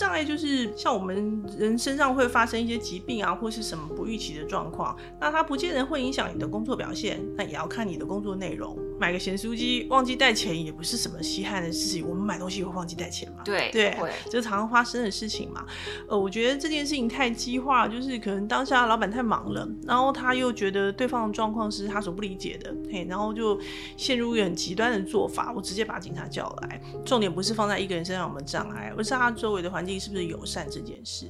障碍就是像我们人身上会发生一些疾病啊，或是什么不预期的状况，那它不见得会影响你的工作表现，那也要看你的工作内容。买个咸酥鸡忘记带钱也不是什么稀罕的事情，我们买东西会忘记带钱嘛？对对会，这常常发生的事情嘛。呃，我觉得这件事情太激化，就是可能当下老板太忙了，然后他又觉得对方的状况是他所不理解的，嘿，然后就陷入一个很极端的做法，我直接把警察叫来。重点不是放在一个人身上有没有障碍，而是他周围的环境是不是友善这件事。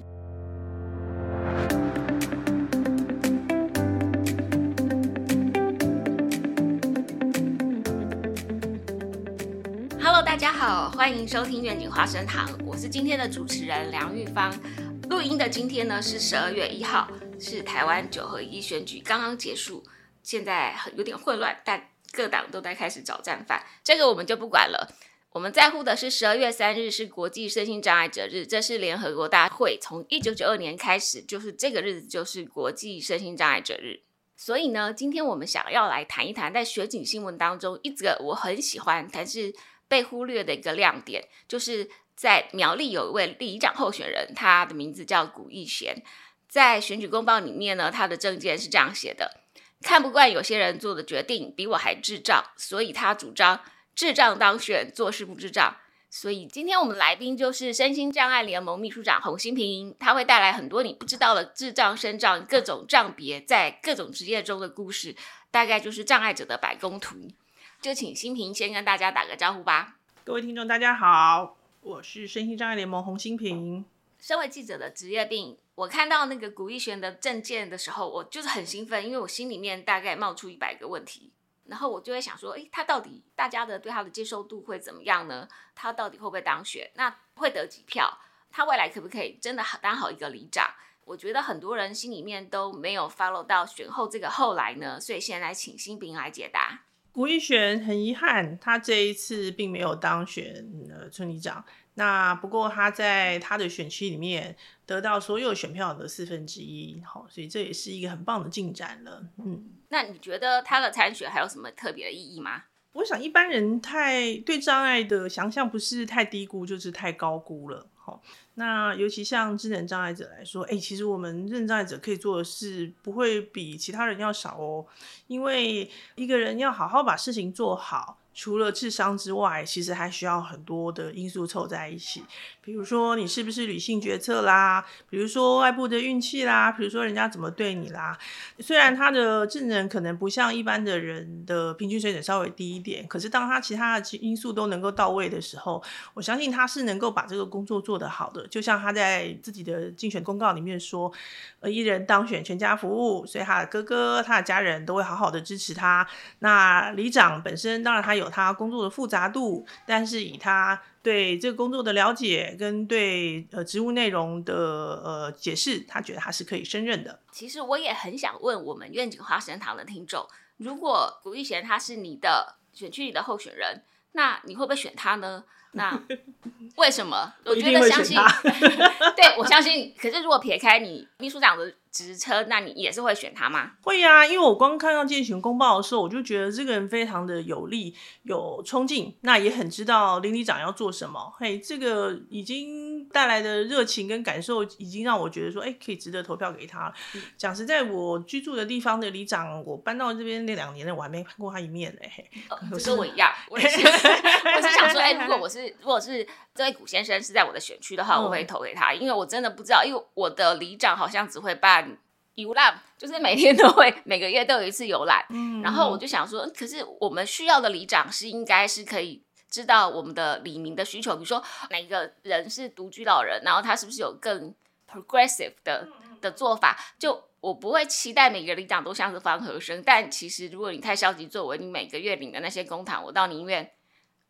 大家好，欢迎收听愿景花生堂，我是今天的主持人梁玉芳。录音的今天呢是十二月一号，是台湾九合一选举刚刚结束，现在有点混乱，但各党都在开始找战犯，这个我们就不管了。我们在乎的是十二月三日是国际身心障碍者日，这是联合国大会从一九九二年开始，就是这个日子就是国际身心障碍者日。所以呢，今天我们想要来谈一谈，在选举新闻当中，一个我很喜欢，但是被忽略的一个亮点，就是在苗栗有一位里长候选人，他的名字叫古义贤。在选举公报里面呢，他的证件是这样写的：看不惯有些人做的决定比我还智障，所以他主张智障当选，做事不智障。所以今天我们来宾就是身心障碍联盟秘书长洪新平，他会带来很多你不知道的智障、身障各种障别在各种职业中的故事，大概就是障碍者的百工图。就请新平先跟大家打个招呼吧。各位听众，大家好，我是身心障碍联盟洪新平。身为记者的职业病，我看到那个古一璇的证件的时候，我就是很兴奋，因为我心里面大概冒出一百个问题，然后我就会想说，诶，他到底大家的对他的接受度会怎么样呢？他到底会不会当选？那会得几票？他未来可不可以真的好当好一个里长？我觉得很多人心里面都没有 follow 到选后这个后来呢，所以先来请新平来解答。古一璇很遗憾，他这一次并没有当选呃村里长。那不过他在他的选区里面得到所有选票的四分之一，好，所以这也是一个很棒的进展了。嗯，那你觉得他的参选还有什么特别的意义吗？我想一般人太对障碍的想象不是太低估，就是太高估了。好，那尤其像智能障碍者来说，哎、其实我们认障碍者可以做的事不会比其他人要少哦，因为一个人要好好把事情做好。除了智商之外，其实还需要很多的因素凑在一起，比如说你是不是理性决策啦，比如说外部的运气啦，比如说人家怎么对你啦。虽然他的智能可能不像一般的人的平均水准稍微低一点，可是当他其他的因素都能够到位的时候，我相信他是能够把这个工作做得好的。就像他在自己的竞选公告里面说，呃，一人当选全家服务，所以他的哥哥、他的家人都会好好的支持他。那里长本身当然他有他工作的复杂度，但是以他对这个工作的了解跟对呃职务内容的呃解释，他觉得他是可以胜任的。其实我也很想问我们愿景花生堂的听众，如果古玉贤他是你的选区里的候选人，那你会不会选他呢？那为什么？我觉得相信，对我相信。可是如果撇开你秘书长的职称，那你也是会选他吗？会呀、因为我光看到竞选公报的时候，我就觉得这个人非常的有力、有冲劲，那也很知道林里长要做什么。嘿，这个已经带来的热情跟感受，已经让我觉得说，哎、可以值得投票给他了。讲实在，我居住的地方的里长，我搬到这边那两年了，我还没看过他一面呢。嘿，跟我一样，我也是，我是想说，哎、如果我是如果是这位古先生是在我的选区的话，嗯我会投给他，因为我真的不知道，因为我的里长好像只会办游览，就是每天都会每个月都有一次游览，嗯然后我就想说，嗯可是我们需要的里长是应该是可以。知道我们的里民的需求，比如说哪个人是独居老人，然后他是不是有更 progressive 的的做法？就我不会期待每个里长都像是方和生，但其实如果你太消极作为，你每个月领的那些公帑，我倒宁愿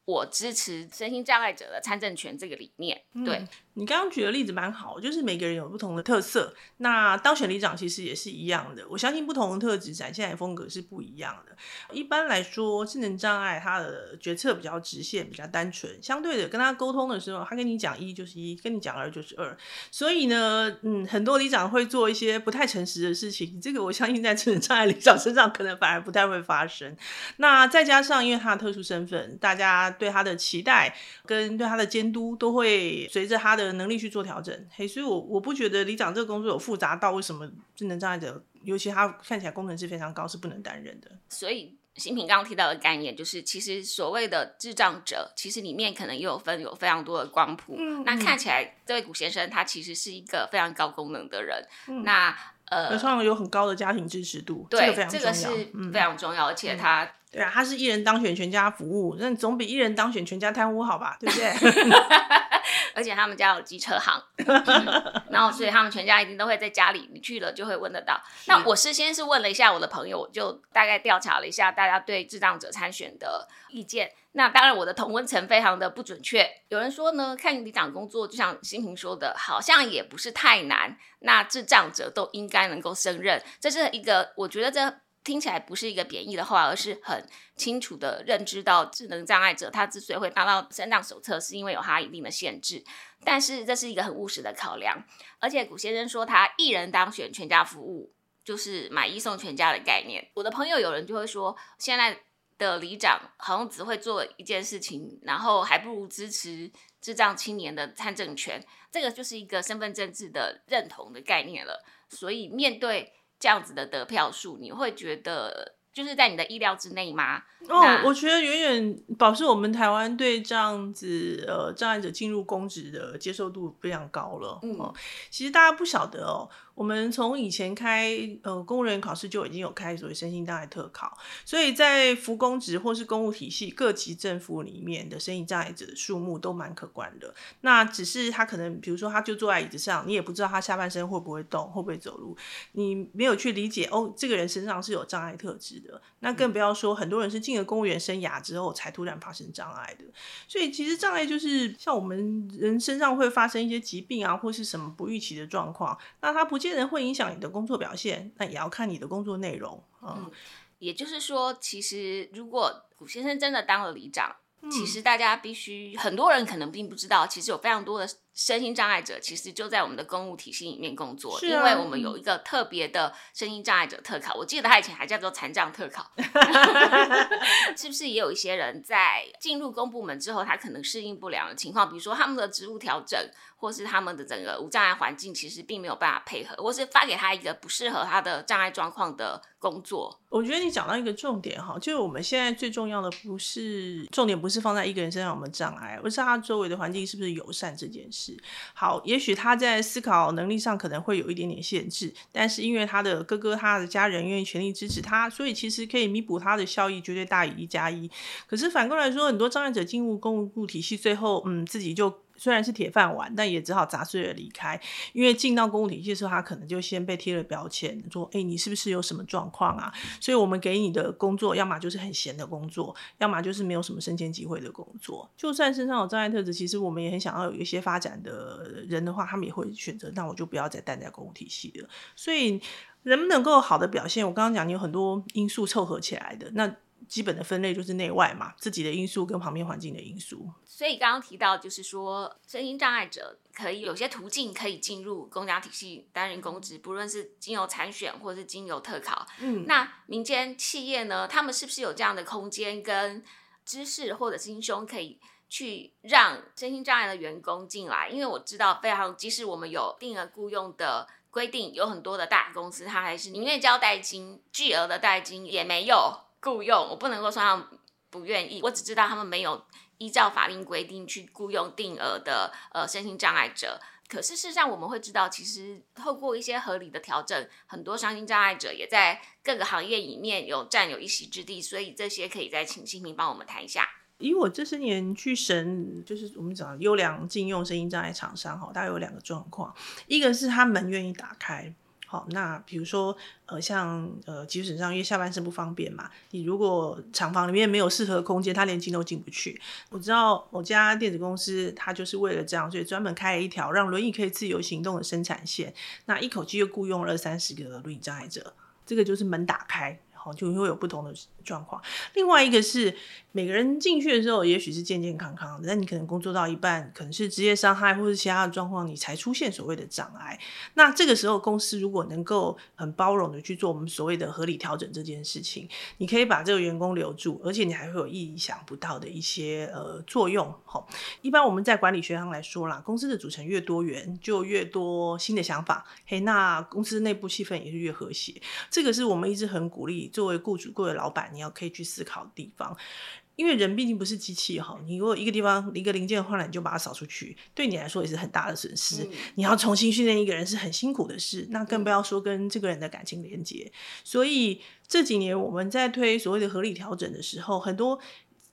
我支持身心障碍者的参政权这个理念。对，嗯你刚刚举的例子蛮好，就是每个人有不同的特色。那当选里长其实也是一样的，我相信不同的特质展现的风格是不一样的。一般来说，智能障碍他的决策比较直线，比较单纯。相对的，跟他沟通的时候，他跟你讲一就是一，跟你讲二就是二。所以呢，嗯，很多里长会做一些不太诚实的事情，这个我相信在智能障碍里长身上可能反而不太会发生。那再加上因为他的特殊身份，大家对他的期待跟对他的监督都会随着他的的能力去做调整。嘿，所以我我不觉得里长这个工作有复杂到为什么智能障碍者，尤其他看起来功能是非常高，是不能担任的。所以。新平刚刚提到的概念，就是其实所谓的智障者，其实里面可能也有分有非常多的光谱。那看起来这位古先生他其实是一个非常高功能的人。那呃，上有很高的家庭支持度，对，这个是非常重要，而且他对啊，他是一人当选全家服务，那总比一人当选全家贪污好吧？对不对？而且他们家有机车行，然后所以他们全家一定都会在家里，你去了就会问得到。那我事先是问了一下我的朋友，我就大概调查了一下大家对智障者参选的意见。那当然我的同温层非常的不准确，有人说呢，看里长工作就像新平说的，好像也不是太难，那智障者都应该能够胜任。这是一个我觉得这。听起来不是一个贬义的话，而是很清楚的认知到智能障碍者他之所以会拿到身障手册，是因为有他一定的限制。但是这是一个很务实的考量。而且古先生说他一人当选全家服务，就是买一送全家的概念。我的朋友有人就会说，现在的里长好像只会做一件事情，然后还不如支持智障青年的参政权。这个就是一个身份政治的认同的概念了。所以面对。这样子的得票数，你会觉得就是在你的意料之内吗？哦，我觉得远远保持我们台湾对这样子呃障碍者进入公职的接受度非常高了。嗯，其实大家不晓得哦。我们从以前开呃公务员考试就已经有开所谓身心障碍特考，所以在服公职或是公务体系各级政府里面的身心障碍者的数目都蛮可观的。那只是他可能，比如说他就坐在椅子上，你也不知道他下半身会不会动，会不会走路，你没有去理解哦，这个人身上是有障碍特质的。那更不要说很多人是进了公务员生涯之后才突然发生障碍的。所以其实障碍就是像我们人身上会发生一些疾病啊，或是什么不预期的状况，那他不见。人会影响你的工作表现，那也要看你的工作内容嗯，也就是说，其实如果古先生真的当了里长，其实大家必须很多人可能并不知道，其实有非常多的。身心障碍者其实就在我们的公务体系里面工作，因为我们有一个特别的身心障碍者特考，我记得他以前还叫做残障特考，是不是也有一些人在进入公部门之后，他可能适应不良的情况，比如说他们的职务调整，或是他们的整个无障碍环境其实并没有办法配合，或是发给他一个不适合他的障碍状况的工作。我觉得你讲到一个重点哈，就是我们现在最重要的不是重点，不是放在一个人身上有没障碍，而是他周围的环境是不是友善这件事。好，也许他在思考能力上可能会有一点点限制，但是因为他的哥哥、他的家人愿意全力支持他，所以其实可以弥补他的效益，绝对大于一加一。可是反过来说，很多障碍者进入公务体系，最后嗯，自己就。虽然是铁饭碗，但也只好砸碎了离开。因为进到公务体系的时候，他可能就先被贴了标签，说：“哎，你是不是有什么状况啊？”所以，我们给你的工作，要么就是很闲的工作，要么就是没有什么升迁机会的工作。就算身上有障碍特质，其实我们也很想要有一些发展的人的话，他们也会选择，那我就不要再待在公务体系了。所以，能不能够好的表现，我刚刚讲，你有很多因素凑合起来的那。基本的分类就是内外嘛，自己的因素跟旁边环境的因素。所以刚刚提到，就是说，身心障碍者可以有些途径可以进入公家体系担任公职，不论是经由参选或是经由特考。嗯，那民间企业呢，他们是不是有这样的空间跟知识或者心胸，可以去让身心障碍的员工进来？因为我知道，非常即使我们有定额雇佣的规定，有很多的大公司，它还是宁愿交代金，巨额的代金也没有。雇佣我不能够说他们不愿意，我只知道他们没有依照法令规定去雇佣定额的呃身心障碍者。可是事实上我们会知道，其实透过一些合理的调整，很多身心障碍者也在各个行业里面有占有一席之地。所以这些可以再请新平帮我们谈一下。以我这些年去审，就是我们讲优良禁用声音障碍厂商哈，大概有两个状况，一个是他们愿意打开。好，那比如说，呃，像呃，基础上因为下半身不方便嘛，你如果厂房里面没有适合的空间，他连进都进不去。我知道某家电子公司，他就是为了这样，所以专门开了一条让轮椅可以自由行动的生产线，那一口气就雇佣了三十个轮椅障碍者，这个就是门打开。好，就会有不同的状况。另外一个是每个人进去的时候，也许是健健康康的，但你可能工作到一半，可能是职业伤害或者其他的状况，你才出现所谓的障碍。那这个时候，公司如果能够很包容的去做我们所谓的合理调整这件事情，你可以把这个员工留住，而且你还会有意想不到的一些呃作用。好，一般我们在管理学上来说啦，公司的组成越多元，就越多新的想法。嘿，那公司内部气氛也是越和谐。这个是我们一直很鼓励作为雇主、各位老板，你要可以去思考的地方。因为人毕竟不是机器哈，你如果一个地方一个零件坏了，你就把它扫出去，对你来说也是很大的损失。你要重新训练一个人是很辛苦的事，那更不要说跟这个人的感情连接。所以这几年我们在推所谓的合理调整的时候，很多。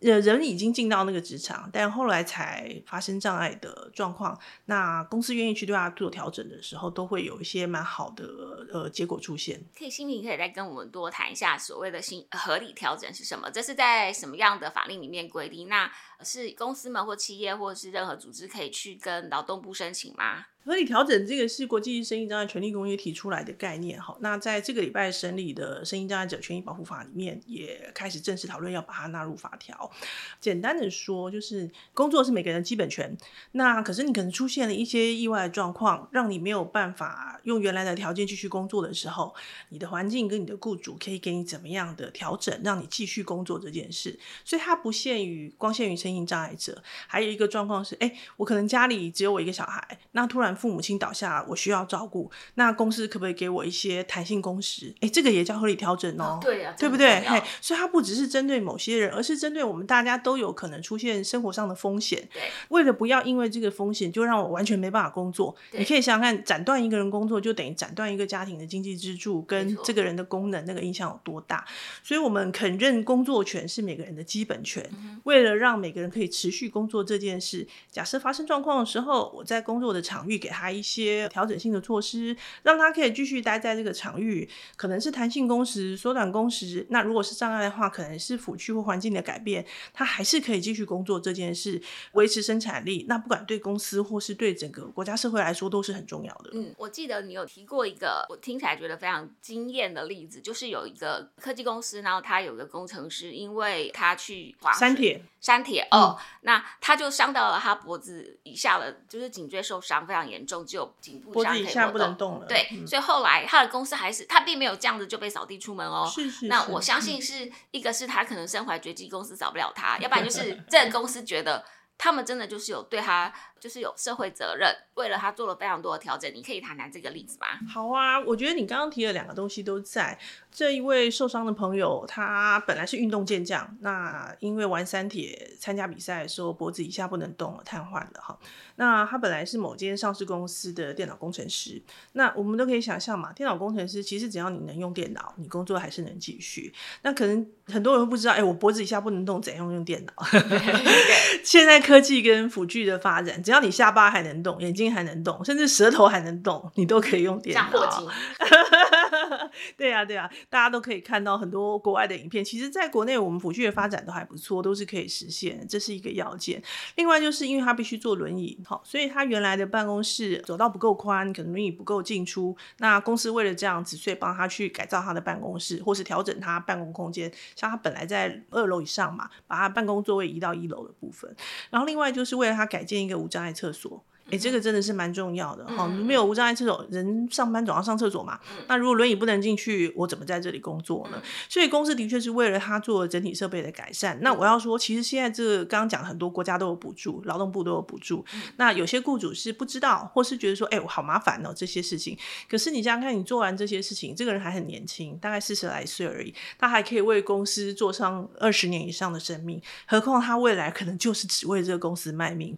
呃，人已经进到那个职场，但后来才发生障碍的状况。那公司愿意去对他做调整的时候，都会有一些蛮好的呃结果出现。可以，心里可以再跟我们多谈一下所谓的新合理调整是什么？这是在什么样的法令里面规定？那是公司们或企业或者是任何组织可以去跟劳动部申请吗？合理调整这个是国际声音障碍权利公约提出来的概念，哈。那在这个礼拜审理的声音障碍者权益保护法里面，也开始正式讨论要把它纳入法条。简单的说，就是工作是每个人基本权。那可是你可能出现了一些意外的状况，让你没有办法用原来的条件继续工作的时候，你的环境跟你的雇主可以给你怎么样的调整，让你继续工作这件事。所以它不限于光限于声音障碍者，还有一个状况是，哎，我可能家里只有我一个小孩，那突然。父母亲倒下，我需要照顾，那公司可不可以给我一些弹性工时？哎，这个也叫合理调整哦，对呀，对不对？嘿，所以它不只是针对某些人，而是针对我们大家都有可能出现生活上的风险。对，为了不要因为这个风险就让我完全没办法工作，你可以想想看，斩断一个人工作就等于斩断一个家庭的经济支柱，跟这个人的功能那个影响有多大？所以我们肯认工作权是每个人的基本权。为了让每个人可以持续工作这件事，假设发生状况的时候，我在工作的场域给。给他一些调整性的措施，让他可以继续待在这个场域，可能是弹性工时、缩短工时。那如果是障碍的话，可能是辅区或环境的改变，他还是可以继续工作这件事，维持生产力。那不管对公司或是对整个国家社会来说，都是很重要的。嗯，我记得你有提过一个我听起来觉得非常惊艳的例子，就是有一个科技公司，然后他有个工程师，因为他去滑山铁。山铁哦，那他就伤到了他脖子以下的，就是颈椎受伤非常严重，就颈部以下不能动了。对，所以后来他的公司还是他并没有这样子就被扫地出门哦。是是。那我相信是一个是他可能身怀绝技，公司扫不了他；要不然就是这个公司觉得他们真的就是有对他。就是有社会责任，为了他做了非常多的调整。你可以谈谈这个例子吗？好啊，我觉得你刚刚提的两个东西都在。这一位受伤的朋友，他本来是运动健将，那因为玩三铁参加比赛的时候脖子以下不能动了，瘫痪了哈。那他本来是某间上市公司的电脑工程师，那我们都可以想象嘛，电脑工程师其实只要你能用电脑，你工作还是能继续。那可能很多人会不知道，哎，我脖子以下不能动，怎样用电脑？现在科技跟辅具的发展。只要你下巴还能动，眼睛还能动，甚至舌头还能动，你都可以用电脑。对呀，对呀，大家都可以看到很多国外的影片。其实，在国内我们辅具的发展都还不错，都是可以实现，这是一个要件。另外，就是因为他必须坐轮椅，好，所以他原来的办公室走道不够宽，可能轮椅不够进出。那公司为了这样子，所以帮他去改造他的办公室，或是调整他办公空间。像他本来在二楼以上嘛，把他办公座位移到一楼的部分。然后，另外就是为了他改建一个无障碍厕所。哎，这个真的是蛮重要的哈！没有无障碍厕所，人上班总要上厕所嘛。那如果轮椅不能进去，我怎么在这里工作呢？所以公司的确是为了他做整体设备的改善。那我要说，其实现在这刚刚讲很多国家都有补助，劳动部都有补助。那有些雇主是不知道，或是觉得说，哎，我好麻烦哦这些事情。可是你想想看，你做完这些事情，这个人还很年轻，大概四十来岁而已，他还可以为公司做上二十年以上的生命。何况他未来可能就是只为这个公司卖命。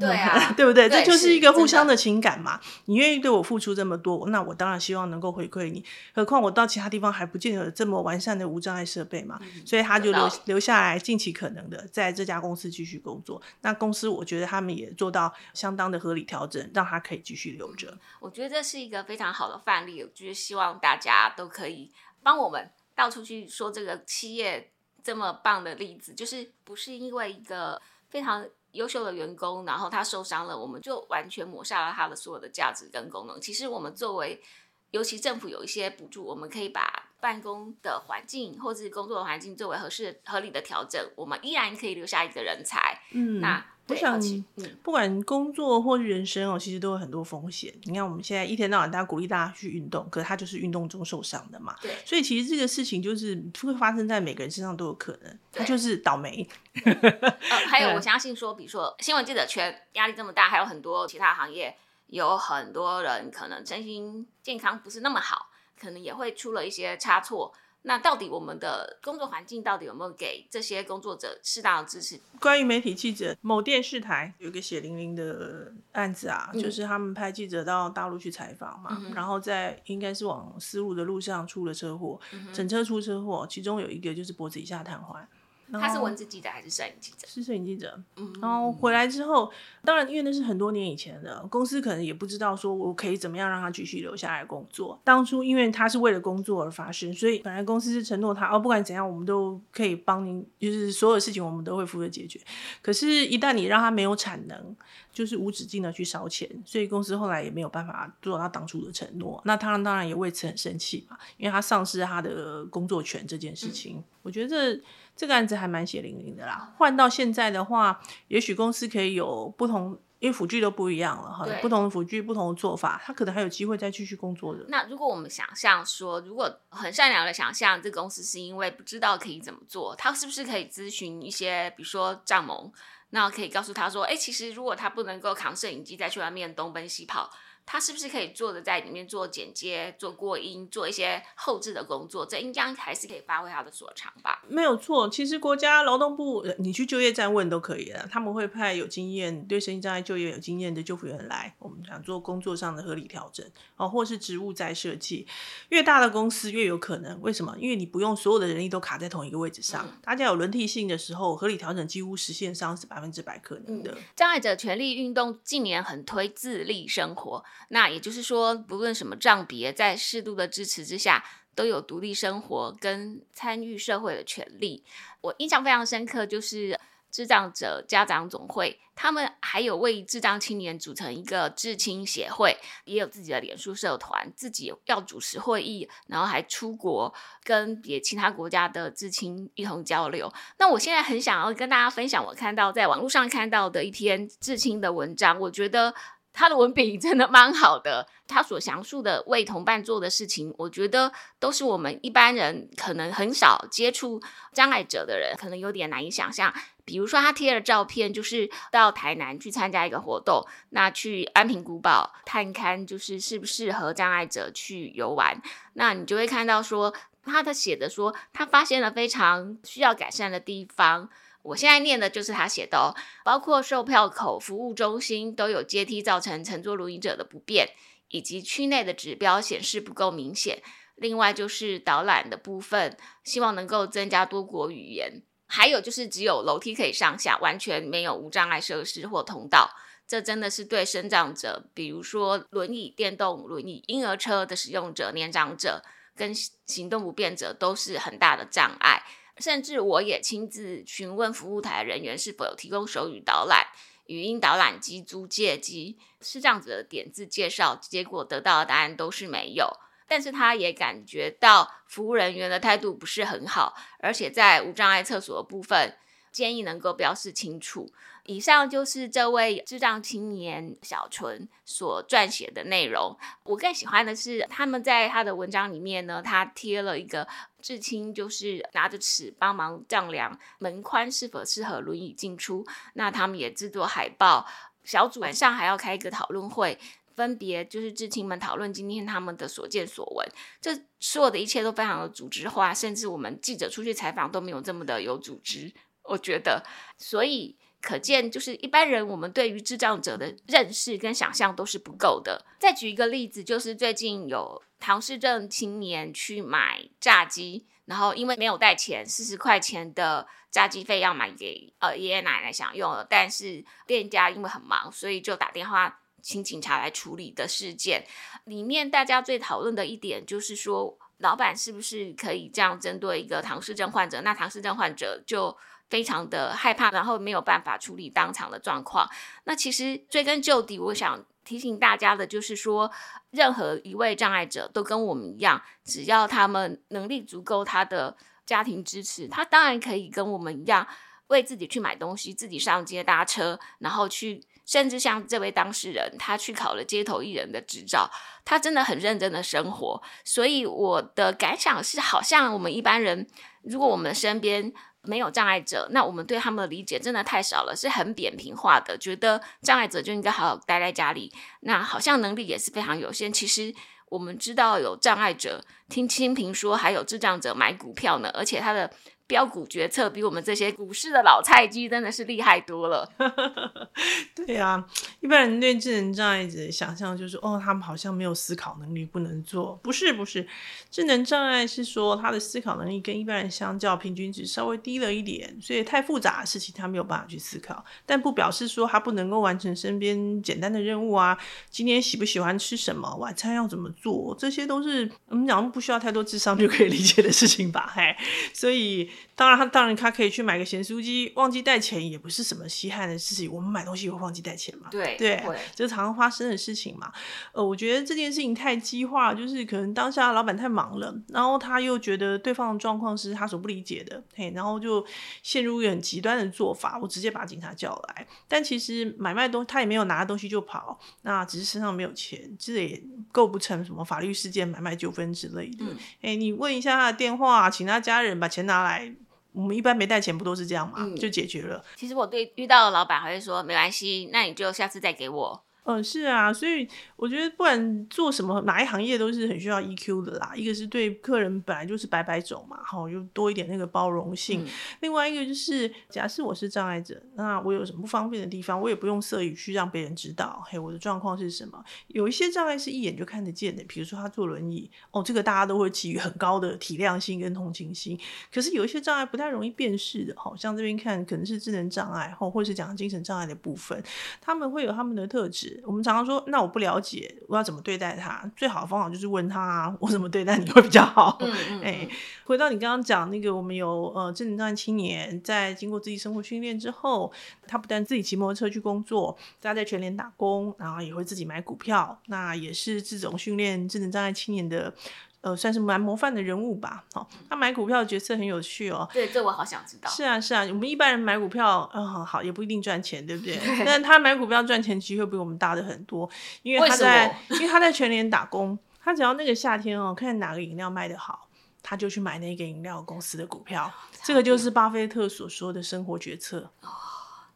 对啊，对不对？这就是一个互相的情感嘛。你愿意对我付出这么多，那我当然希望能够回馈你。何况我到其他地方还不见得有这么完善的无障碍设备嘛。所以他就留留下来，尽其可能的在这家公司继续工作。那公司我觉得他们也做到相当的合理调整，让他可以继续留着。我觉得这是一个非常好的范例，就是希望大家都可以帮我们到处去说这个企业这么棒的例子，就是不是因为一个非常。优秀的员工，然后他受伤了，我们就完全抹杀了他的所有的价值跟功能。其实我们作为，尤其政府有一些补助，我们可以把办公的环境或者是工作的环境作为合适合理的调整，我们依然可以留下一个人才。嗯，那我想，嗯，不管工作或是人生哦，其实都有很多风险。你看，我们现在一天到晚大家鼓励大家去运动，可是他就是运动中受伤的嘛。对，所以其实这个事情就是会发生在每个人身上都有可能，他就是倒霉。呃，还有我相信说，比如说新闻记者圈压力这么大，还有很多其他行业，有很多人可能身心健康不是那么好，可能也会出了一些差错。那到底我们的工作环境到底有没有给这些工作者适当的支持？关于媒体记者，某电视台有一个血淋淋的案子啊，就是他们派记者到大陆去采访嘛，然后在应该是往丝路的路上出了车祸，整车出车祸，其中有一个就是脖子以下瘫痪。他是文字记者还是摄影记者？是摄影记者。嗯然后回来之后，当然因为那是很多年以前的，公司可能也不知道说我可以怎么样让他继续留下来工作。当初因为他是为了工作而发生，所以本来公司是承诺他哦，不管怎样我们都可以帮您，就是所有事情我们都会负责解决。可是，一旦你让他没有产能，就是无止境的去烧钱，所以公司后来也没有办法做到当初的承诺。那他当然也为此很生气嘛，因为他丧失他的工作权这件事情。我觉得这这个案子还蛮血淋淋的啦。换到现在的话，也许公司可以有不同，因为辅具都不一样了哈，不同的辅具、不同的做法，他可能还有机会再继续工作的。那如果我们想象说，如果很善良的想象，这个公司是因为不知道可以怎么做，他是不是可以咨询一些，比如说账盟，那可以告诉他说，哎，其实如果他不能够扛摄影机再去外面东奔西跑。他是不是可以做的在里面做剪接、做过音、做一些后置的工作？这应该还是可以发挥他的所长吧？没有错，其实国家劳动部，你去就业站问都可以的，他们会派有经验、对身心障碍就业有经验的救护员来，我们想做工作上的合理调整哦，或是职务再设计。越大的公司越有可能，为什么？因为你不用所有的人力都卡在同一个位置上，大家有轮替性的时候，合理调整几乎实现上是百分之百可能的。障碍者权利运动近年很推自立生活。那也就是说，不论什么账别，在适度的支持之下，都有独立生活跟参与社会的权利。我印象非常深刻，就是智障者家长总会，他们还有为智障青年组成一个智青协会，也有自己的脸书社团，自己要主持会议，然后还出国跟别其他国家的智青一同交流。那我现在很想要跟大家分享，我看到在网络上看到的一篇智青的文章，我觉得。他的文笔真的蛮好的，他所详述的为同伴做的事情，我觉得都是我们一般人可能很少接触障碍者的人，可能有点难以想象。比如说，他贴了照片，就是到台南去参加一个活动，那去安平古堡探勘，就是适不适合障碍者去游玩。那你就会看到说，他的写的说，他发现了非常需要改善的地方。我现在念的就是他写的哦，包括售票口、服务中心都有阶梯，造成乘坐轮椅者的不便，以及区内的指标显示不够明显。另外就是导览的部分，希望能够增加多国语言。还有就是只有楼梯可以上下，完全没有无障碍设施或通道。这真的是对生长者，比如说轮椅、电动轮椅、婴儿车的使用者、年长者跟行动不便者都是很大的障碍。甚至我也亲自询问服务台人员是否有提供手语导览、语音导览机租借机，是这样子的点字介绍，结果得到的答案都是没有。但是他也感觉到服务人员的态度不是很好，而且在无障碍厕所部分，建议能够标示清楚。以上就是这位智障青年小纯所撰写的内容。我更喜欢的是，他们在他的文章里面呢，他贴了一个智青，就是拿着尺帮忙丈量门宽是否适合轮椅进出。那他们也制作海报，小组晚上还要开一个讨论会，分别就是智青们讨论今天他们的所见所闻。这所有的一切都非常的组织化，甚至我们记者出去采访都没有这么的有组织。我觉得，所以。可见，就是一般人我们对于智障者的认识跟想象都是不够的。再举一个例子，就是最近有唐氏症青年去买炸鸡，然后因为没有带钱，四十块钱的炸鸡费要买给呃爷爷奶奶享用了，但是店家因为很忙，所以就打电话请警察来处理的事件。里面大家最讨论的一点就是说。老板是不是可以这样针对一个唐氏症患者？那唐氏症患者就非常的害怕，然后没有办法处理当场的状况。那其实追根究底，我想提醒大家的就是说，任何一位障碍者都跟我们一样，只要他们能力足够，他的家庭支持，他当然可以跟我们一样，为自己去买东西，自己上街搭车，然后去。甚至像这位当事人，他去考了街头艺人的执照，他真的很认真的生活。所以我的感想是，好像我们一般人，如果我们身边没有障碍者，那我们对他们的理解真的太少了，是很扁平化的，觉得障碍者就应该好好待在家里。那好像能力也是非常有限。其实我们知道有障碍者听清平说，还有智障者买股票呢，而且他的。标股决策比我们这些股市的老菜鸡真的是厉害多了。对呀，一般人对智能障碍者想象就是，哦，他们好像没有思考能力，不能做。不是，不是，智能障碍是说他的思考能力跟一般人相较，平均值稍微低了一点，所以太复杂的事情他没有办法去思考。但不表示说他不能够完成身边简单的任务啊。今天喜不喜欢吃什么，晚餐要怎么做，这些都是我们讲不需要太多智商就可以理解的事情吧？嘿，所以。当然，他当然他可以去买个咸酥鸡，忘记带钱也不是什么稀罕的事情。我们买东西会忘记带钱嘛？对对，这是常常发生的事情嘛。呃，我觉得这件事情太激化，就是可能当下老板太忙了，然后他又觉得对方的状况是他所不理解的，嘿，然后就陷入一个很极端的做法，我直接把警察叫来。但其实买卖东他也没有拿东西就跑，那只是身上没有钱，这也构不成什么法律事件、买卖纠纷之类的。哎，你问一下他的电话，请他家人把钱拿来。我们一般没带钱，不都是这样吗？就解决了。其实我对遇到的老板还会说，没关系，那你就下次再给我。嗯，是啊，所以我觉得不管做什么，哪一行业都是很需要 EQ 的啦。一个是对客人本来就是白白走嘛，好，又多一点那个包容性。另外一个就是，假设我是障碍者，那我有什么不方便的地方，我也不用色语去让别人知道，嘿，我的状况是什么。有一些障碍是一眼就看得见的，比如说他坐轮椅，哦，这个大家都会给予很高的体谅性跟同情心。可是有一些障碍不太容易辨识的，好像这边看可能是智能障碍，或或是讲精神障碍的部分，他们会有他们的特质。我们常常说，那我不了解，我要怎么对待他？最好的方法就是问他，我怎么对待你会比较好。哎，回到你刚刚讲那个，我们有呃智能障碍青年，在经过自己生活训练之后，他不但自己骑摩托车去工作，他在全联打工，然后也会自己买股票，那也是这种训练智能障碍青年的。呃，算是蛮模范的人物吧。好，他买股票的决策很有趣哦。对，这我好想知道。是啊，是啊，我们一般人买股票，嗯，好也不一定赚钱，对不 对？但他买股票赚钱机会比我们大的很多，因为他在，因为他在全年打工，他只要那个夏天哦，看哪个饮料卖得好，他就去买那个饮料公司的股票。这个就是巴菲特所说的生活决策。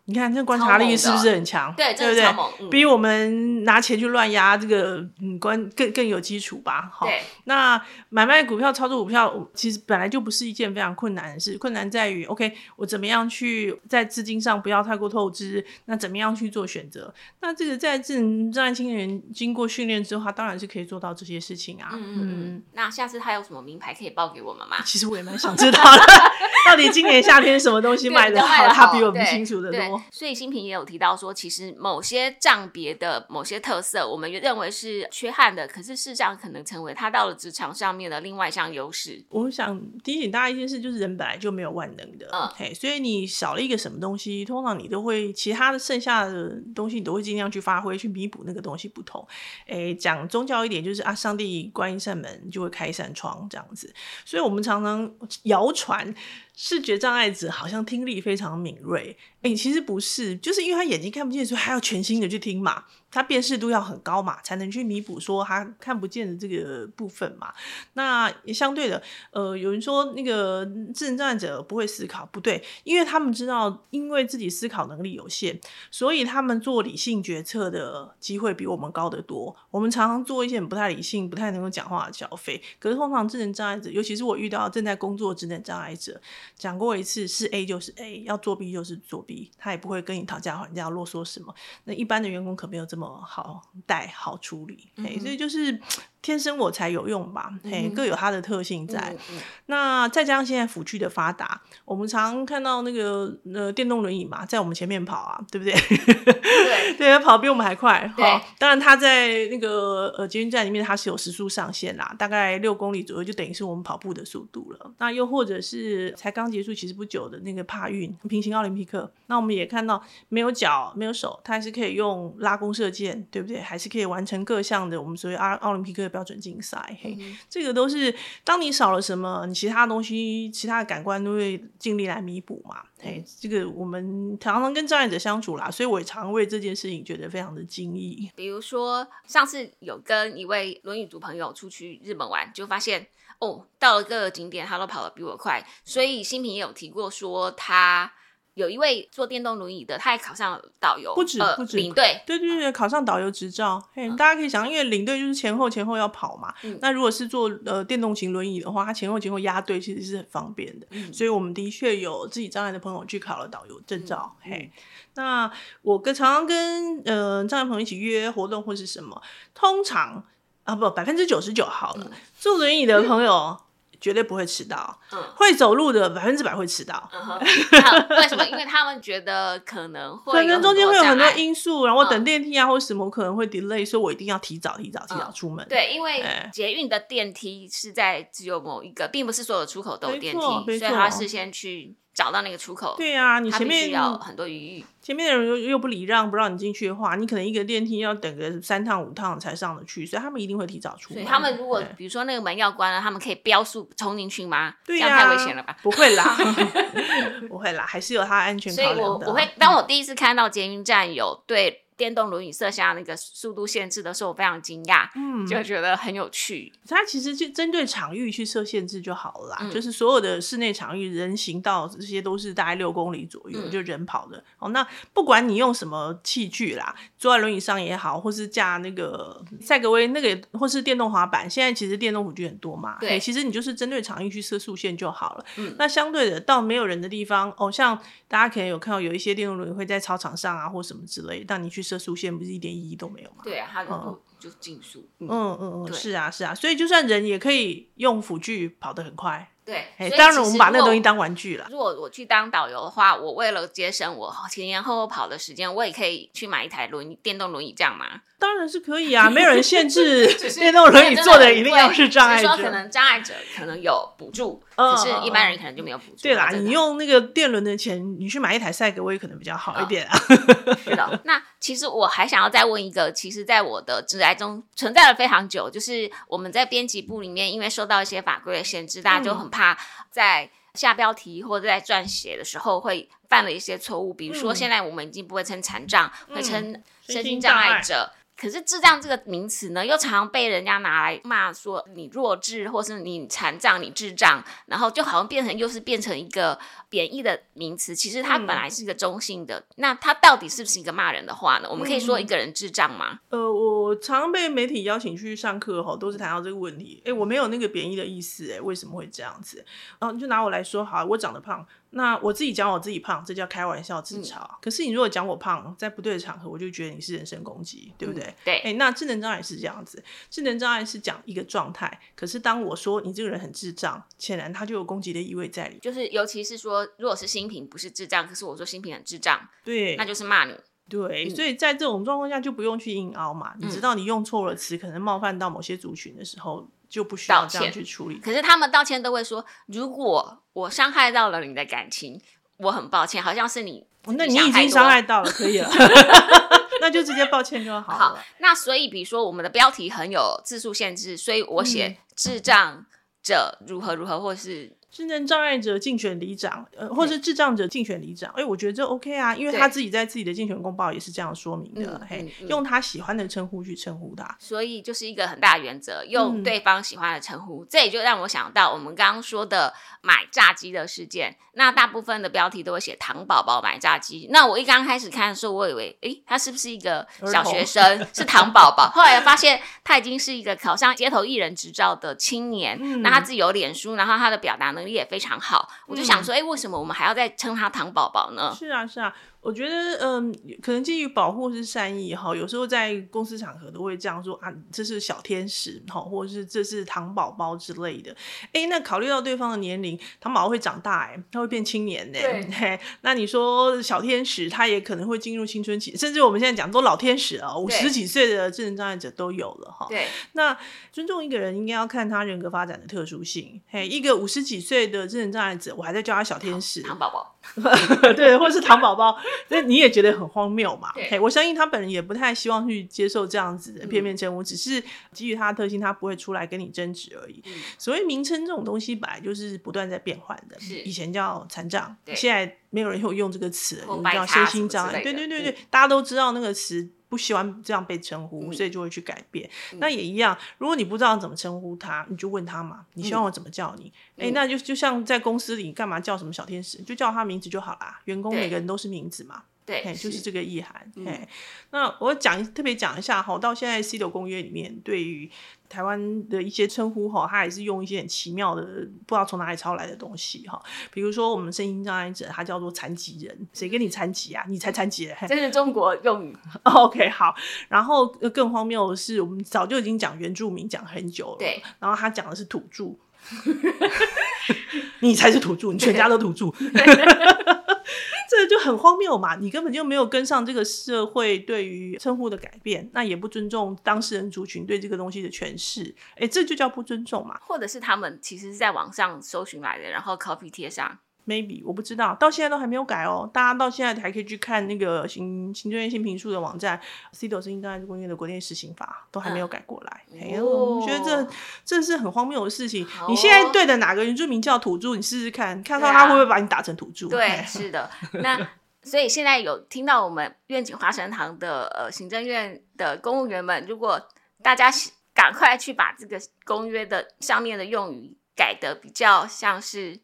你看这观察力是不是很强？对，对不对？比我们拿钱去乱压这个嗯观更更有基础吧？好，那买卖股票、操作股票，其实本来就不是一件非常困难的事。困难在于，OK，我怎么样去在资金上不要太过透支？那怎么样去做选择？那这个在智能障碍青年人经过训练之后，他当然是可以做到这些事情啊。嗯嗯。那下次他有什么名牌可以报给我们吗？其实我也蛮想知道的，到底今年夏天什么东西 卖的好？他比我们清楚的多。所以新平也有提到说，其实某些账别的某些特色，我们认为是缺憾的，可是事实上可能成为他到了职场上面的另外一项优势。我想提醒大家一件事，就是人本来就没有万能的，嗯，嘿，所以你少了一个什么东西，通常你都会其他的剩下的东西，你都会尽量去发挥，去弥补那个东西不同。哎，讲宗教一点，就是啊，上帝关一扇门就会开一扇窗这样子。所以我们常常谣传。视觉障碍者好像听力非常敏锐，哎，其实不是，就是因为他眼睛看不见，所以还要全心的去听嘛。他辨识度要很高嘛，才能去弥补说他看不见的这个部分嘛。那也相对的，呃，有人说那个智能障碍者不会思考，不对，因为他们知道，因为自己思考能力有限，所以他们做理性决策的机会比我们高得多。我们常常做一些不太理性、不太能够讲话的消费。可是通常智能障碍者，尤其是我遇到正在工作智能障碍者，讲过一次是 A 就是 A，要作弊就是作弊，他也不会跟你讨价还价、啰嗦什么。那一般的员工可没有这么。好带好处理，哎，所以就是天生我才有用吧，嘿，各有它的特性在。那再加上现在辅具的发达，我们常看到那个呃电动轮椅嘛，在我们前面跑啊，对不对？对，对，跑比我们还快。对好当然它在那个呃捷运站里面它是有时速上限啦，大概六公里左右，就等于是我们跑步的速度了。那又或者是才刚结束，其实不久的那个帕运平行奥林匹克，那我们也看到没有脚没有手，它还是可以用拉弓射箭，对不对？还是可以完成各项的我们所谓奥奥林匹克的标准竞赛。嘿，这个都是当你少了什么，你其他东西、其他的感官都会尽力来弥补嘛。嘿，这个我们常常跟障碍者相处啦，所以我也常为这件事情觉得非常的惊异。比如说上次有跟一位轮椅族朋友出去日本玩，就发现哦，到了各个景点他都跑得比我快，所以新平也有提过说他。有一位坐电动轮椅的，他也考上了导游，不止呃不止。领队，对对对，考上导游执照，嘿，大家可以想，因为领队就是前后前后要跑嘛。嗯。那如果是坐呃电动型轮椅的话，他前后前后压队其实是很方便的。嗯。所以我们的确有自己障碍的朋友去考了导游证照。嗯嘿，那我跟常常跟呃障碍朋友一起约活动或是什么，通常啊不百分之九十九好了，坐轮椅的朋友绝对不会迟到，嗯。会走路的百分之百会迟到。为什么？因为他们觉得可能会可能中间会有很多因素，然后等嗯电梯啊或什么，可能会 delay，所以我一定要提早、提早、提早嗯。出门。对，因为哎。捷运的电梯是在只有某一个，并不是所有的出口都有电梯，所以他事先去找到那个出口。对啊，你前面要很多余裕。前面的人又又不礼让，不让你进去的话，你可能一个电梯要等个三趟五趟才上得去，所以他们一定会提早出他们如果比如说那个门要关了，他们可以飙速冲进去吗？对呀、这样太危险了吧？不会啦，不会啦，还是有他安全所以考量的。我我会，当我第一次看到捷运站有对电动轮椅设下那个速度限制的时候，我非常惊讶，嗯，就觉得很有趣。它其实就针对场域去设限制就好了啦，嗯就是所有的室内场域、人行道这些都是大概六公里左右，嗯就人跑的。哦，那不管你用什么器具啦，坐在轮椅上也好，或是架那个赛格威那个，或是电动滑板，现在其实电动辅具很多嘛，对嘿其实你就是针对场域去设速限就好了。嗯那相对的，到没有人的地方，哦，像大家可能有看到有一些电动轮椅会在操场上啊，或什么之类，但你去设速限，不是一点意义都没有吗？对啊，它就嗯就竞速。嗯，嗯嗯是啊是啊，所以就算人也可以用辅具跑得很快。对。当然我们把那个东西当玩具了。如果我去当导游的话，我为了节省我前前后后跑的时间，我也可以去买一台轮椅电动轮椅，这样吗？当然是可以啊，没有人限制电动轮椅坐的一定要是障碍者说可。能障碍者可能有补助，嗯可是一般人可能就没有补助。对啦，你用那个电轮的钱，你去买一台赛格威可能比较好一点啊。是的。那其实我还想要再问一个，其实在我的职涯中存在了非常久，就是我们在编辑部里面，因为受到一些法规的限制，大家就很怕在下标题或者在撰写的时候会犯了一些错误。比如说，嗯现在我们已经不会称残障，会称身身心心障碍者。可是智障这个名词呢，又常常被人家拿来骂说你弱智，或是你残障、你智障，然后就好像变成又是变成一个贬义的名词。其实它嗯本来是一个中性的，那它到底是不是一个骂人的话呢？我们可以说嗯一个人智障吗？呃，我常被媒体邀请去上课哈，都是谈到这个问题。哎，我没有那个贬义的意思，哎，为什么会这样子？嗯、就拿我来说，好，我长得胖，那我自己讲我自己胖，这叫开玩笑自嘲。嗯可是你如果讲我胖，在不对的场合，我就觉得你是人身攻击，对不对？嗯对哎、那智能障碍是这样子，智能障碍是讲一个状态，可是当我说你这个人很智障，显然他就有攻击的意味在里面。就是尤其是说，如果是新品不是智障，可是我说新品很智障，对，那就是骂你。对，嗯所以在这种状况下就不用去硬凹嘛。你知道你用错了词，可能冒犯到某些族群的时候，就不需要道这样歉去处理。可是他们道歉都会说，如果我伤害到了你的感情，我很抱歉，好像是你哦那你已经伤害到了，可以了 那就直接抱歉就好好。，那所以比如说我们的标题很有字数限制，所以我嗯写智障者如何如何，或是智能障碍者竞选里长，呃，或是智障者竞选里长，哎、我觉得这 OK 啊，因为他自己在自己的竞选公报也是这样说明的，嗯嘿，用他喜欢的称呼去称呼他。所以就是一个很大的原则，用嗯对方喜欢的称呼。这也就让我想到我们刚刚说的买炸鸡的事件。那大部分的标题都会写“糖宝宝买炸鸡”。那我一刚开始看的时候，我以为，诶，他是不是一个小学生？是糖宝宝。后来发现他已经是一个考上街头艺人执照的青年。嗯那他自己有脸书，然后他的表达能力也非常好。我就想嗯说，诶，为什么我们还要再称他糖宝宝呢？是啊，是啊，我觉得，嗯，可能基于保护是善意哈，有时候在公司场合都会这样说啊，这是小天使哈，或者是这是糖宝宝之类的。哎，那考虑到对方的年龄，糖宝宝会长大，哎，他会变青年呢。对。那你说小天使，他也可能会进入青春期，甚至我们现在讲都老天使啊，五十几岁的智能障碍者都有了哈。对。那尊重一个人，应该要看他人格发展的特殊性。嘿，一个五十几岁的智能障碍者，我还在叫他小天使，糖宝宝。对，或是糖宝宝。那你也觉得很荒谬嘛？嘿，我相信他本人也不太希望去接受这样子的片面称呼，只是基于他的特性，他不会出来跟你争执而已。所谓名称这种东西，本来就是不断在变换的。是以前叫残障，现在没有人会用这个词，叫身心障碍。对对对对，大家都知道那个词。不喜欢这样被称呼，所以就会去改变。那也一样，如果你不知道怎么称呼他，你就问他嘛。你希望我怎么叫你？哎，那就就像在公司里，干嘛叫什么小天使？就叫他名字就好啦。员工每个人都是名字嘛。对，就是这个意涵。哎，那我讲特别讲一下哈，到现在 C 的公约里面，对于台湾的一些称呼哈，它也是用一些很奇妙的，不知道从哪里抄来的东西哈。比如说我们身心障碍者，他叫做残疾人，谁跟你残疾啊？你才残疾？这是中国用语。OK，好。然后更荒谬的是，我们早就已经讲原住民讲很久了，对。然后他讲的是土著，你才是土著，你全家都土著。这就很荒谬嘛！你根本就没有跟上这个社会对于称呼的改变，那也不尊重当事人族群对这个东西的诠释，哎，这就叫不尊重嘛？或者是他们其实是在网上搜寻来的，然后 copy 贴上。Maybe 我不知道，到现在都还没有改哦。大家到现在还可以去看那个行行政院新评述的网站，CDO 声音障碍公约的国内实行法都还没有改过来。哎呦，我觉得这这是很荒谬的事情。你现在对的哪个原住民叫土著？你试试看，看到他会不会把你打成土著？对，是的。那所以现在有听到我们愿景花神堂的呃行政院的公务员们，如果大家赶快去把这个公约的上面的用语改的比较像是。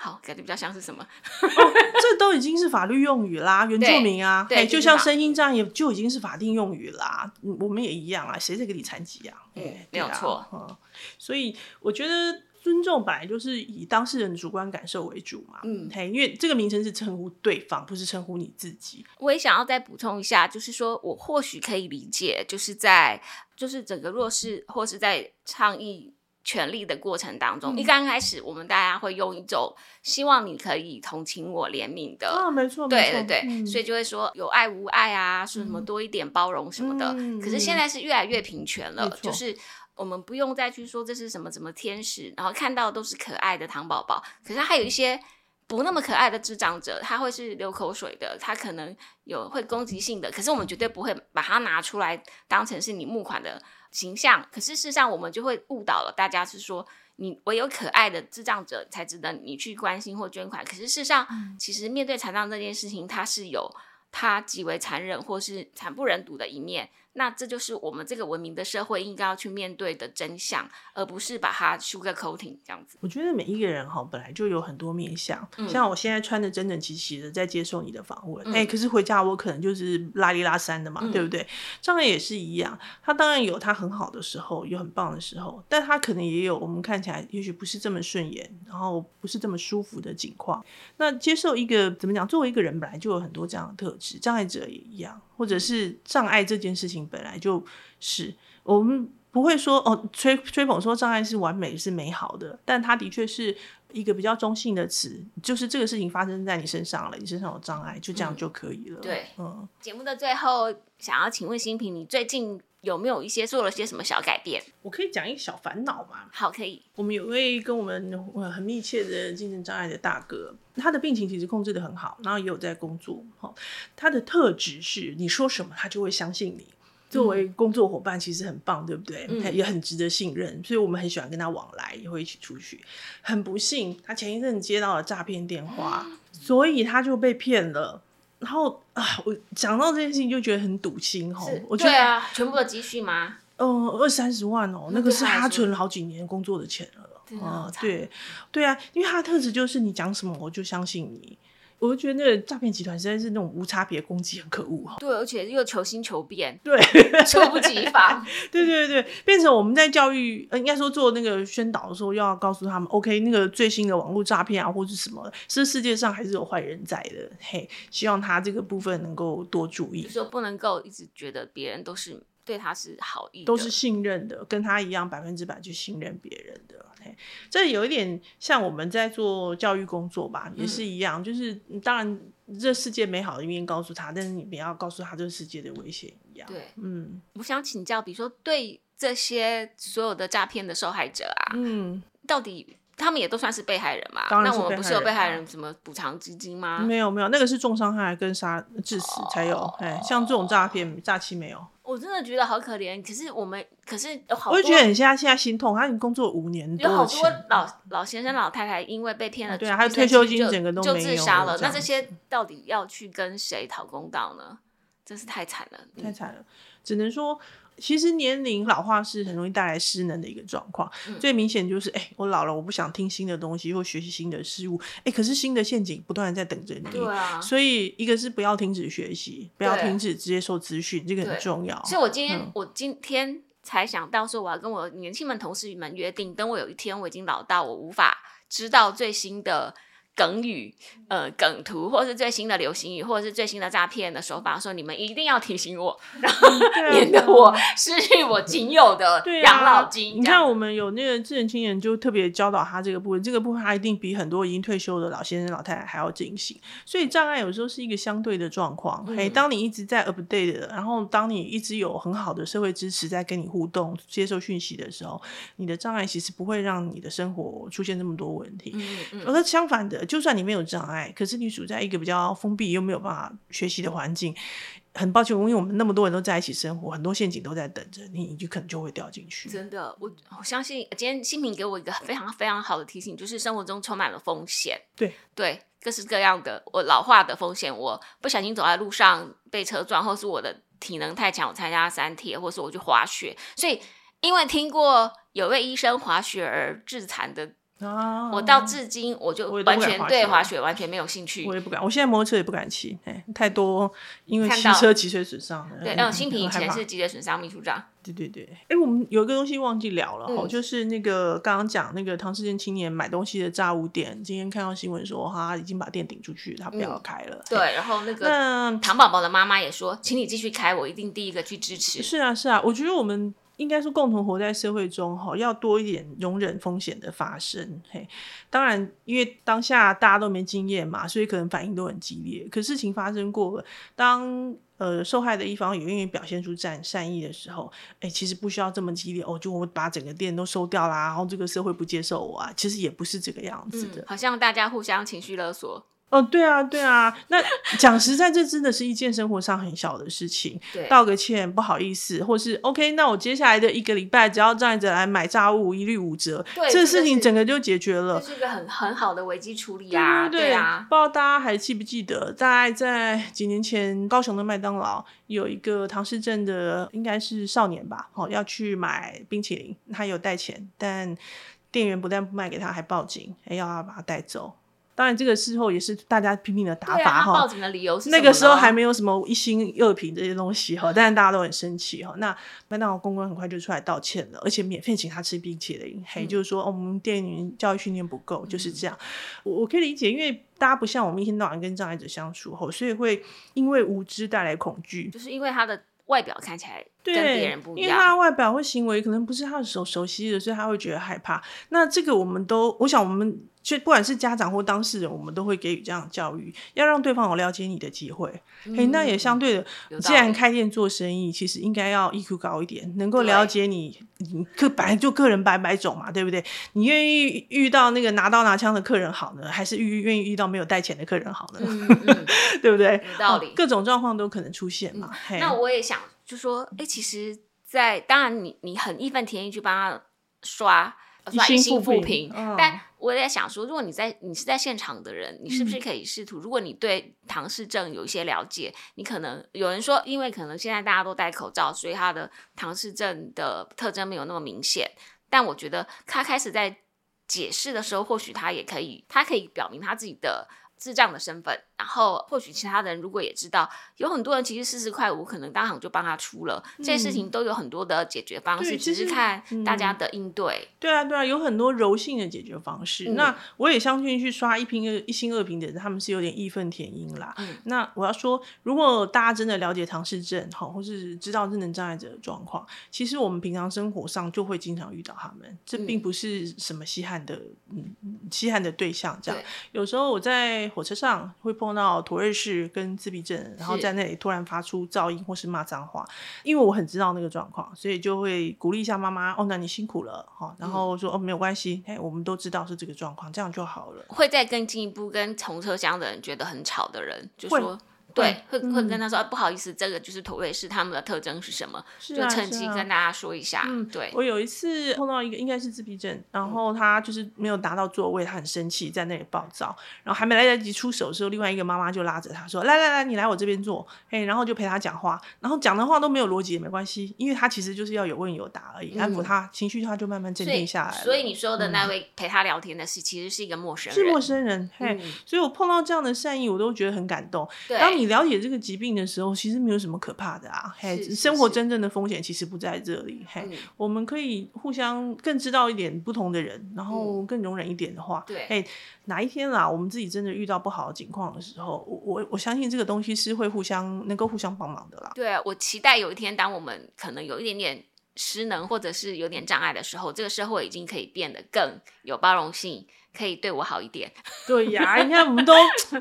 好，感觉比较像是什么？这都已经是法律用语啦，原住民啊，对，就像声音这样，也就已经是法定用语啦。我们也一样啊，谁在给你残疾啊？嗯，没有错。嗯，所以我觉得尊重本来就是以当事人的主观感受为主嘛。嗯，嘿，因为这个名称是称呼对方，不是称呼你自己。我也想要再补充一下，就是说我或许可以理解，就是在就是整个弱势或是在倡议。权利的过程当中，一刚开始，我们大家会用一种希望你可以同情我、怜悯的，啊，没错，对对对，所以就会说有爱无爱啊，说什么多一点包容什么的。可是现在是越来越平权了，就是我们不用再去说这是什么什么天使，然后看到都是可爱的糖宝宝。可是还有一些不那么可爱的智障者，他会是流口水的，他可能有会攻击性的，可是我们绝对不会把它拿出来当成是你募款的。形象，可是事实上我们就会误导了大家，是说你唯有可爱的智障者才值得你去关心或捐款。可是事实上，其实面对残障这件事情，它是有它极为残忍或是惨不忍睹的一面。那这就是我们这个文明的社会应该要去面对的真相，而不是把它 sugar coating 这样子。我觉得每一个人哈本来就有很多面相，像我现在穿的整整齐齐的在接受你的访问，哎，可是回家我可能就是拉里拉三的嘛，对不对？障碍也是一样，他当然有他很好的时候，有很棒的时候，但他可能也有我们看起来也许不是这么顺眼，然后不是这么舒服的境况。那接受一个怎么讲？作为一个人本来就有很多这样的特质，障碍者也一样。或者是障碍这件事情本来就是我们不会说哦吹吹捧说障碍是完美是美好的，但它的确是一个比较中性的词，就是这个事情发生在你身上了，你身上有障碍，就这样就可以了。对，嗯。节目的最后，想要请问新平，你最近有没有一些做了些什么小改变？我可以讲一个小烦恼吗？好，可以。我们有位跟我们很密切的精神障碍的大哥。他的病情其实控制的很好，然后也有在工作。哈，他的特质是你说什么他就会相信你。作为工作伙伴，其实很棒，对不对？也很值得信任，所以我们很喜欢跟他往来，也会一起出去。很不幸，他前一阵接到了诈骗电话，所以他就被骗了。然后啊，我讲到这件事情就觉得很堵心。哈，我觉得啊，全部的积蓄吗？嗯，二三十万哦，那个是他存了好几年工作的钱了。啊，对，对啊，因为他的特质就是你讲什么我就相信你，我就觉得那个诈骗集团实在是那种无差别攻击，很可恶哈。对，而且又求新求变，对，猝不及防。对对对对，变成我们在教育，呃，应该说做那个宣导的时候，要告诉他们，OK，那个最新的网络诈骗啊，或者什么，是世界上还是有坏人在的。嘿，希望他这个部分能够多注意，就说不能够一直觉得别人都是对他是好意，都是信任的，跟他一样百分之百去信任别人的。嘿，这有一点像我们在做教育工作吧，也是一样，就是当然这世界美好的一面告诉他，但是你不要告诉他这个世界的危险一样。对，嗯我想请教，比如说对这些所有的诈骗的受害者啊，嗯，到底他们也都算是被害人嘛？当然是那我们不是有被害人什么补偿基金吗？没有没有，那个是重伤害跟杀致死才有，哦哎，像这种诈骗诈欺没有。我真的觉得好可怜。可是我们，可是有好多我就觉得你现在现在心痛，他已经工作五年多有好多，老老先生、老太太因为被骗了，对啊还有退休金整个都就自杀了。那这些到底要去跟谁讨公道呢？真是太惨了。嗯太惨了。只能说，其实年龄老化是很容易带来失能的一个状况。嗯最明显就是，哎、我老了，我不想听新的东西或学习新的事物，哎、可是新的陷阱不断的在等着你。对啊，所以，一个是不要停止学习，不要停止接受资讯，这个很重要。所以我今天、嗯我今天才想到说，我要跟我年轻们同事们约定，等我有一天我已经老到我无法知道最新的梗语、呃梗图，或是最新的流行语，或者是最新的诈骗的手法的时候，你们一定要提醒我，然后免得我失去我仅有的养啊，老金。你看，我们有那个智能青年，就特别教导他这个部分，这个部分他一定比很多已经退休的老先生、老太太还要警醒。所以障碍有时候是一个相对的状况。嘿、嗯当你一直在 update 的，然后当你一直有很好的社会支持在跟你互动、接受讯息的时候，你的障碍其实不会让你的生活出现这么多问题。嗯嗯而相反的，就算你没有障碍，可是你处在一个比较封闭又没有办法学习的环境，很抱歉，因为我们那么多人都在一起生活，很多陷阱都在等着你，你就可能就会掉进去。真的，我我相信今天新平给我一个非常非常好的提醒，就是生活中充满了风险。对对，各式各样的我老化的风险，我不小心走在路上被车撞，或是我的体能太强，我参加三铁，或是我去滑雪，所以因为听过有位医生滑雪而致残的，啊我到至今我就完全对滑雪完全没有兴趣我。也不敢，我现在摩托车也不敢骑，哎，太多因为汽车脊髓损伤。对，嗯那种新平以前是脊髓损伤秘书长，对对对，哎，我们有一个东西忘记聊了哈、嗯就是那个刚刚讲那个唐氏症青年买东西的炸物店，今天看到新闻说他已经把店顶出去，他不要嗯开了。对，然后那个那糖宝宝的妈妈也说，请你继续开，我一定第一个去支持。是啊是啊，我觉得我们。应该说，共同活在社会中，哈，要多一点容忍风险的发生。嘿，当然，因为当下大家都没经验嘛，所以可能反应都很激烈。可事情发生过了，当呃受害的一方也愿意表现出善善意的时候，哎、其实不需要这么激烈哦，就我把整个店都收掉啦，然后这个社会不接受我啊，其实也不是这个样子的。嗯，好像大家互相情绪勒索。哦，对啊，对啊，那讲实在，这真的是一件生活上很小的事情，对，道个歉，不好意思，或是 OK，那我接下来的一个礼拜，只要这样子来买炸物，一律五折，这事情整个就解决了这。是一个很很好的危机处理啊，对啊，不知道大家还记不记得，大概在几年前，高雄的麦当劳有一个唐氏镇的，应该是少年吧，哦，要去买冰淇淋，他有带钱，但店员不但不卖给他，还报警，还要他把他带走。当然，这个事后也是大家拼命的打对啊，罚哈。他报警的理由是那个时候还没没有什么一心二品这些东西哈，但是大家都很生气哈。那麦当劳公关很快就出来道歉了，而且免费请他吃冰淇淋，还嗯就是说、哦我们店员教育训练不够，就是这样。我我可以理解，因为大家不像我们一天到晚跟障碍者相处后，所以会因为无知带来恐惧。就是因为他的外表看起来跟对，别人不一因为他，的外表或行为可能不是他的熟熟悉的，所以他会觉得害怕。那这个我们都，我想我们就不管是家长或当事人，我们都会给予这样的教育，要让对方有了解你的机会。嘿，那也相对的，既然理开店做生意，其实应该要 EQ 高一点，能够对了解你，你个本来就个人百百种嘛，对不对？你愿意遇到那个拿刀拿枪的客人好呢，还是遇愿意遇到没有带钱的客人好呢？嗯嗯，对不对？有道理哦各种状况都可能出现嘛。嘿那我也想就说，哎，其实在，当然你你很义愤填膺去帮他刷。刷一星负评负评，嗯但我也在想说，如果你在你是在现场的人，你是嗯不是可以试图，如果你对唐氏症有一些了解，你可能有人说，因为可能现在大家都戴口罩，所以他的唐氏症的特征没有那么明显。但我觉得他开始在解释的时候，或许他也可以，他可以表明他自己的智障的身份，然后或许其他人如果也知道，有很多人其实四十块五可能当场就帮他出了，这些事情都有很多的解决方式，只是看大家的应对。对啊，对啊，有很多柔性的解决方式。那我也相信去刷一瓶一星二评的人，他们是有点义愤填膺啦。那我要说，如果大家真的了解唐氏症，好，或是知道智能障碍者的状况，其实我们平常生活上就会经常遇到他们，这并不是什么稀罕的，嗯，稀罕的对象。这样，有时候我在火车上会碰到妥瑞士跟自闭症，然后在那里突然发出噪音或是骂脏话，因为我很知道那个状况，所以就会鼓励一下妈妈。哦，那你辛苦了，哈，然后说哦，没有关系，哎，我们都知道是这个状况，这样就好了。会再更进一步跟同车厢的人觉得很吵的人，就说。对，会会跟他说不好意思，这个就是土瑞士他们的特征是什么？就趁机跟大家说一下。嗯，对。我有一次碰到一个应该是自闭症，然后他就是没有达到座位，他很生气，在那里暴躁，然后还没来得及出手的时候，另外一个妈妈就拉着他说：“来来来，你来我这边坐。”哎，然后就陪他讲话，然后讲的话都没有逻辑也没关系，因为他其实就是要有问有答而已，安抚他情绪，他就慢慢镇定下来所以你说的那位陪他聊天的是，其实是一个陌生人，是陌生人。嘿，所以我碰到这样的善意，我都觉得很感动。当你了解这个疾病。的时候其实没有什么可怕的啊，嘿，生活真正的风险其实不在这里，嘿，我们可以互相更知道一点不同的人，然后更容忍一点的话，对，哎，哪一天啦，我们自己真的遇到不好的情况的时候，我我我相信这个东西是会互相能够互相帮忙的啦。对，我期待有一天，当我们可能有一点点失能或者是有点障碍的时候，这个社会已经可以变得更有包容性。可以对我好一点。对呀，你看我们都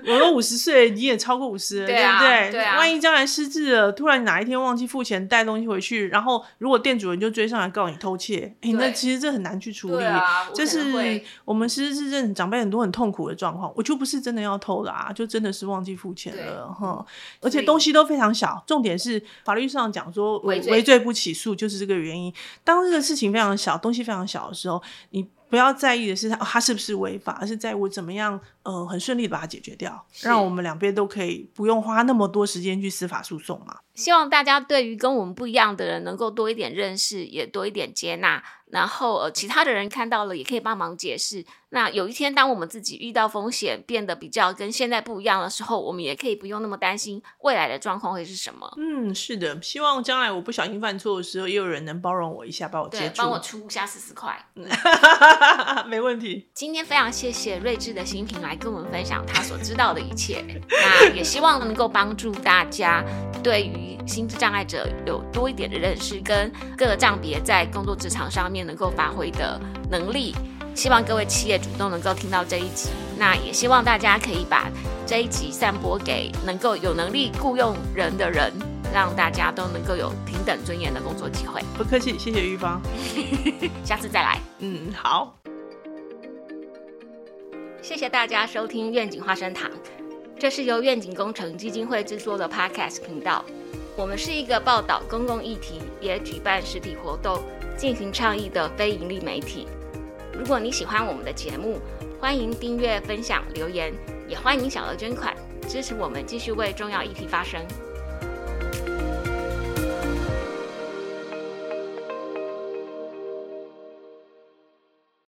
我都五十岁，你也超过五十了，对不对？对啊。万一将来失智了，突然哪一天忘记付钱带东西回去，然后如果店主人就追上来告你偷窃，哎，那其实这很难去处理。这是我们失智症长辈很多很痛苦的状况。我就不是真的要偷啦，就真的是忘记付钱了哈。而且东西都非常小，重点是法律上讲说违违罪不起诉，就是这个原因。当这个事情非常小，东西非常小的时候，你。不要在意的是他他是不是违法，而是在我怎么样呃很顺利的把它解决掉，让我们两边都可以不用花那么多时间去司法诉讼嘛。希望大家对于跟我们不一样的人能够多一点认识，也多一点接纳。然后呃，其他的人看到了也可以帮忙解释。那有一天，当我们自己遇到风险变得比较跟现在不一样的时候，我们也可以不用那么担心未来的状况会是什么。嗯，是的，希望将来我不小心犯错的时候，也有人能包容我一下，把我接住，帮我出下四十块。没问题。今天非常谢谢睿智的新品来跟我们分享他所知道的一切。那也希望能够帮助大家对于心智障碍者有多一点的认识，跟各个障别在工作职场上面。能够发挥的能力，希望各位企业主都能够听到这一集。那也希望大家可以把这一集散播给能够有能力雇佣人的人，让大家都能够有平等尊严的工作机会。不客气，谢谢玉芳，下次再来。嗯，好。谢谢大家收听愿景花生堂，这是由愿景工程基金会制作的 Podcast 频道。我们是一个报道公共议题，也举办实体活动。进行倡议的非盈利媒体。如果你喜欢我们的节目，欢迎订阅、分享、留言，也欢迎小额捐款支持我们继续为重要议题发声。